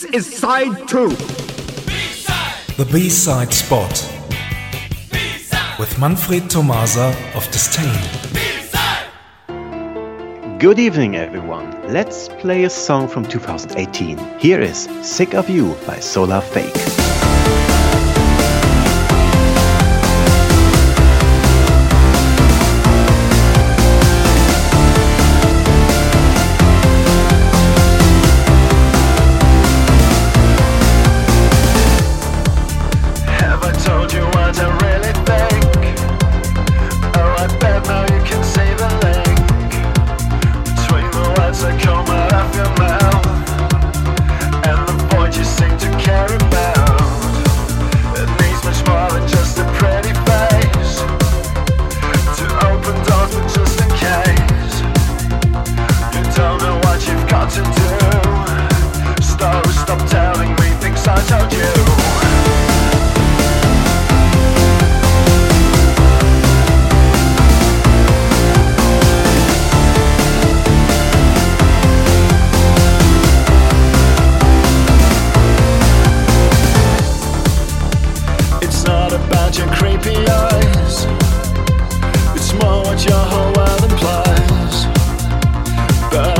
This is side two. The B-side spot with Manfred Tomasa of Disdain. Good evening, everyone. Let's play a song from 2018. Here is Sick of You by Solar Fake. creepy eyes. It's more what your whole world implies. But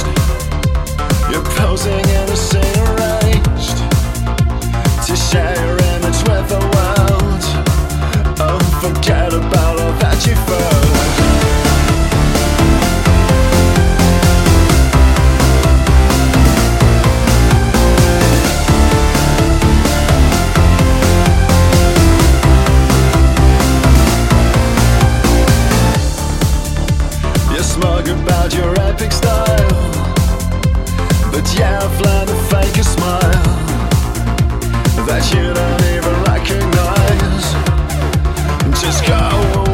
plan to fake a smile that you don't even recognize. Just go away.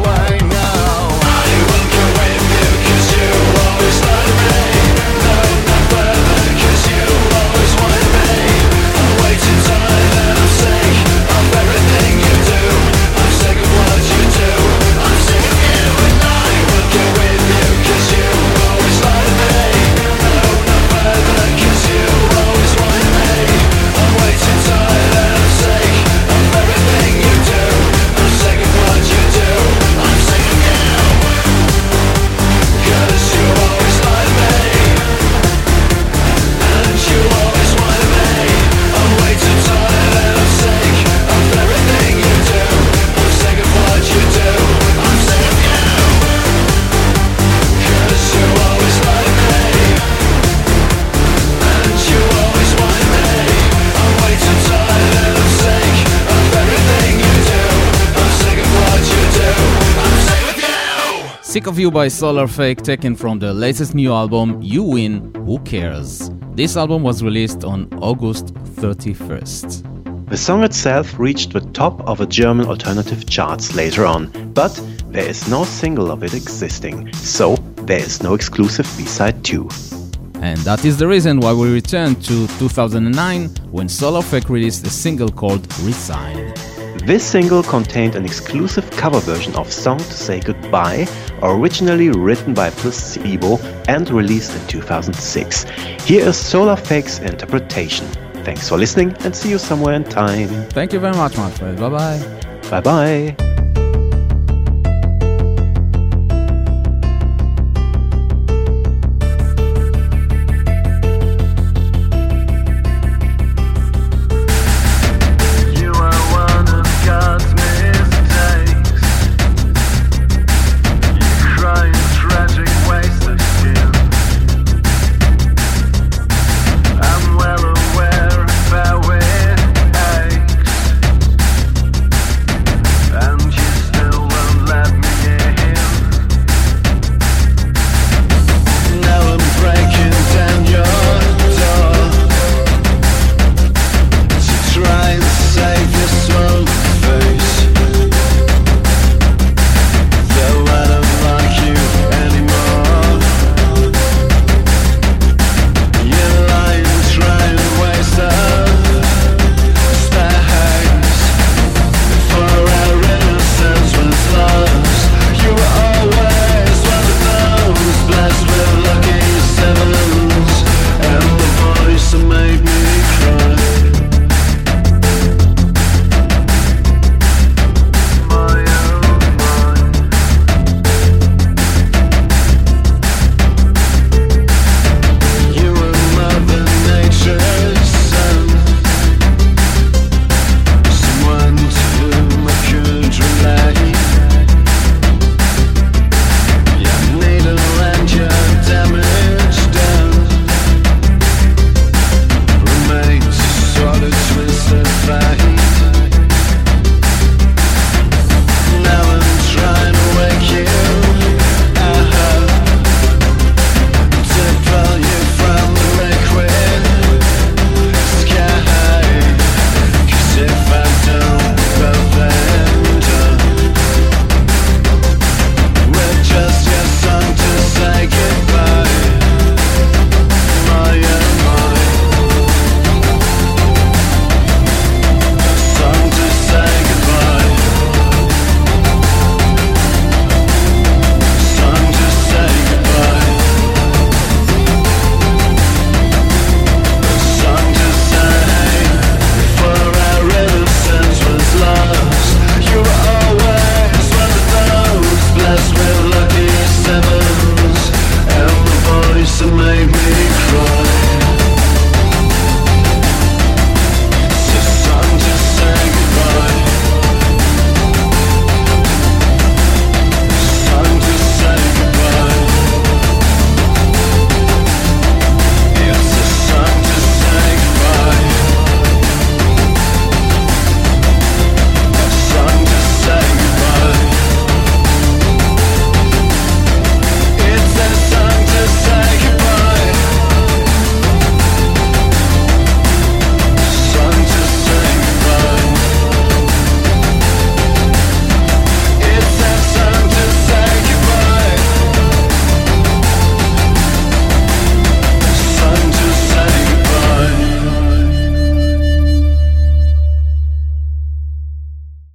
Of You by Solar Fake, taken from the latest new album, You Win, Who Cares? This album was released on August 31st. The song itself reached the top of the German alternative charts later on, but there is no single of it existing, so there is no exclusive B-side too. And that is the reason why we return to 2009 when Solar Fake released a single called Resign. This single contained an exclusive cover version of Song to Say Goodbye, originally written by Placebo and released in 2006. Here is Solar Fake's interpretation. Thanks for listening and see you somewhere in time. Thank you very much, Manfred. Bye bye. Bye bye.